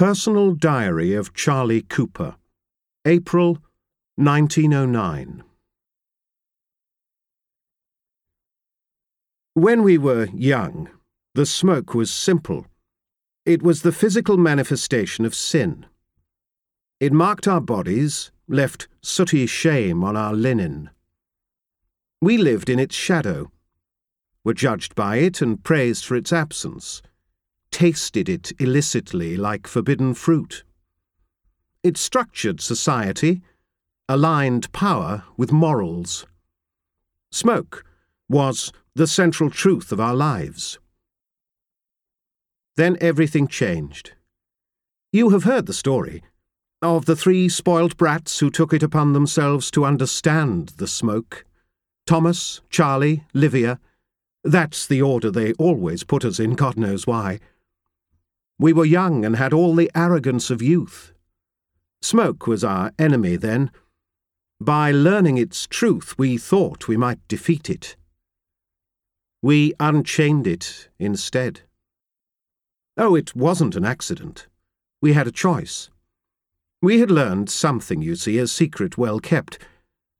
Personal Diary of Charlie Cooper, April 1909. When we were young, the smoke was simple. It was the physical manifestation of sin. It marked our bodies, left sooty shame on our linen. We lived in its shadow, were judged by it and praised for its absence, tasted it illicitly like forbidden fruit. It structured society, aligned power with morals. Smoke was the central truth of our lives. Then everything changed. You have heard the story of the three spoilt brats who took it upon themselves to understand the smoke Thomas, Charlie, Livia. That's the order they always put us in, God knows why. We were young and had all the arrogance of youth. Smoke was our enemy then. By learning its truth, we thought we might defeat it. We unchained it instead. Oh, it wasn't an accident. We had a choice. We had learned something, you see, a secret well kept.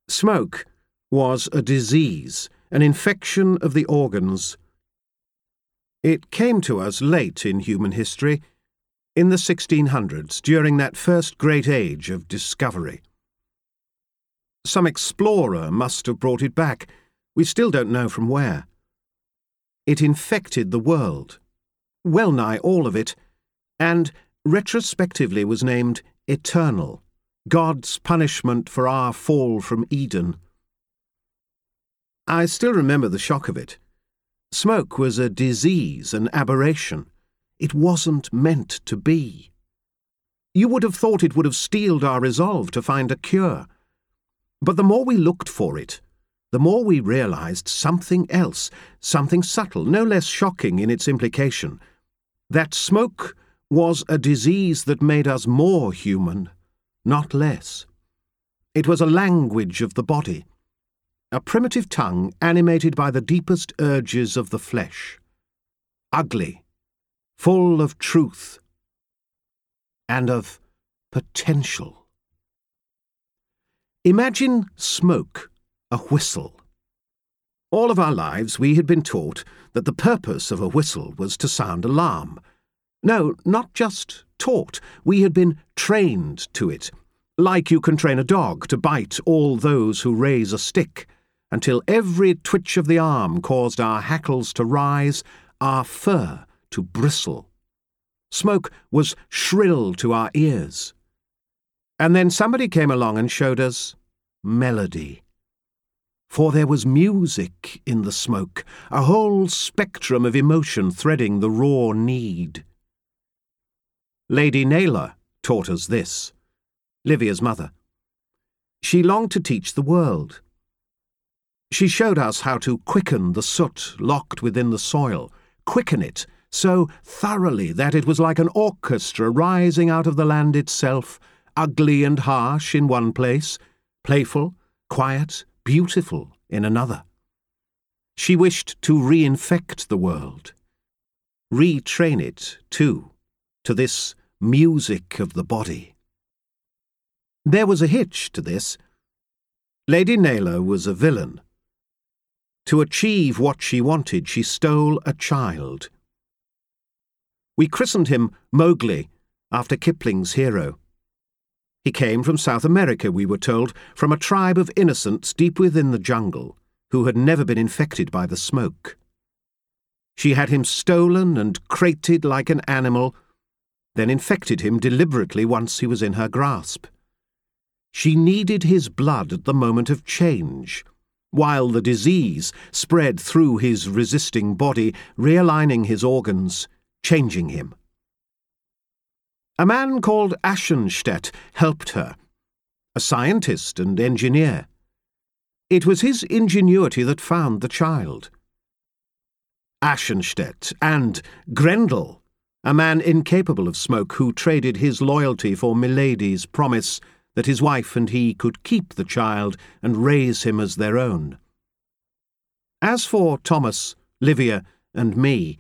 Smoke was a disease, an infection of the organs. It came to us late in human history, in the 1600s, during that first great age of discovery. Some explorer must have brought it back. We still don't know from where. It infected the world, well nigh all of it, and retrospectively was named eternal, God's punishment for our fall from Eden. I still remember the shock of it. Smoke was a disease, an aberration. It wasn't meant to be. You would have thought it would have steeled our resolve to find a cure. But the more we looked for it, the more we realized something else, something subtle, no less shocking in its implication. That smoke was a disease that made us more human, not less. It was a language of the body, a primitive tongue animated by the deepest urges of the flesh, ugly, full of truth, and of potential. Imagine smoke, a whistle. All of our lives we had been taught that the purpose of a whistle was to sound alarm no, not just taught. We had been trained to it, like you can train a dog to bite all those who raise a stick, until every twitch of the arm caused our hackles to rise, our fur to bristle. Smoke was shrill to our ears. And then somebody came along and showed us melody. For there was music in the smoke, a whole spectrum of emotion threading the raw need. Lady Naylor taught us this, Livia's mother. She longed to teach the world. She showed us how to quicken the soot locked within the soil, quicken it so thoroughly that it was like an orchestra rising out of the land itself, ugly and harsh in one place, playful, quiet, beautiful in another. She wished to reinfect the world, retrain it, too, to this music of the body. There was a hitch to this. Lady Naylor was a villain. To achieve what she wanted, she stole a child. We christened him Mowgli, after Kipling's hero. He came from South America, we were told, from a tribe of innocents deep within the jungle, who had never been infected by the smoke. She had him stolen and crated like an animal then infected him deliberately once he was in her grasp. She needed his blood at the moment of change, while the disease spread through his resisting body, realigning his organs, changing him. A man called Ashenstedt helped her, a scientist and engineer. It was his ingenuity that found the child. Ashenstedt and Grendel a man incapable of smoke who traded his loyalty for Milady's promise that his wife and he could keep the child and raise him as their own. As for Thomas, Livia, and me,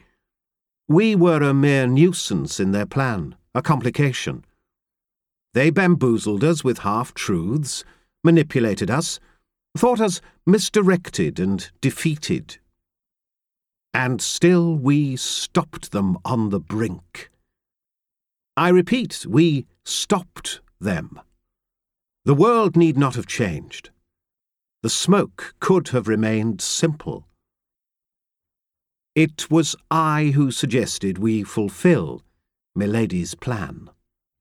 we were a mere nuisance in their plan, a complication. They bamboozled us with half truths, manipulated us, thought us misdirected and defeated. And still we stopped them on the brink. I repeat, we stopped them. The world need not have changed. The smoke could have remained simple. It was I who suggested we fulfill Milady's plan.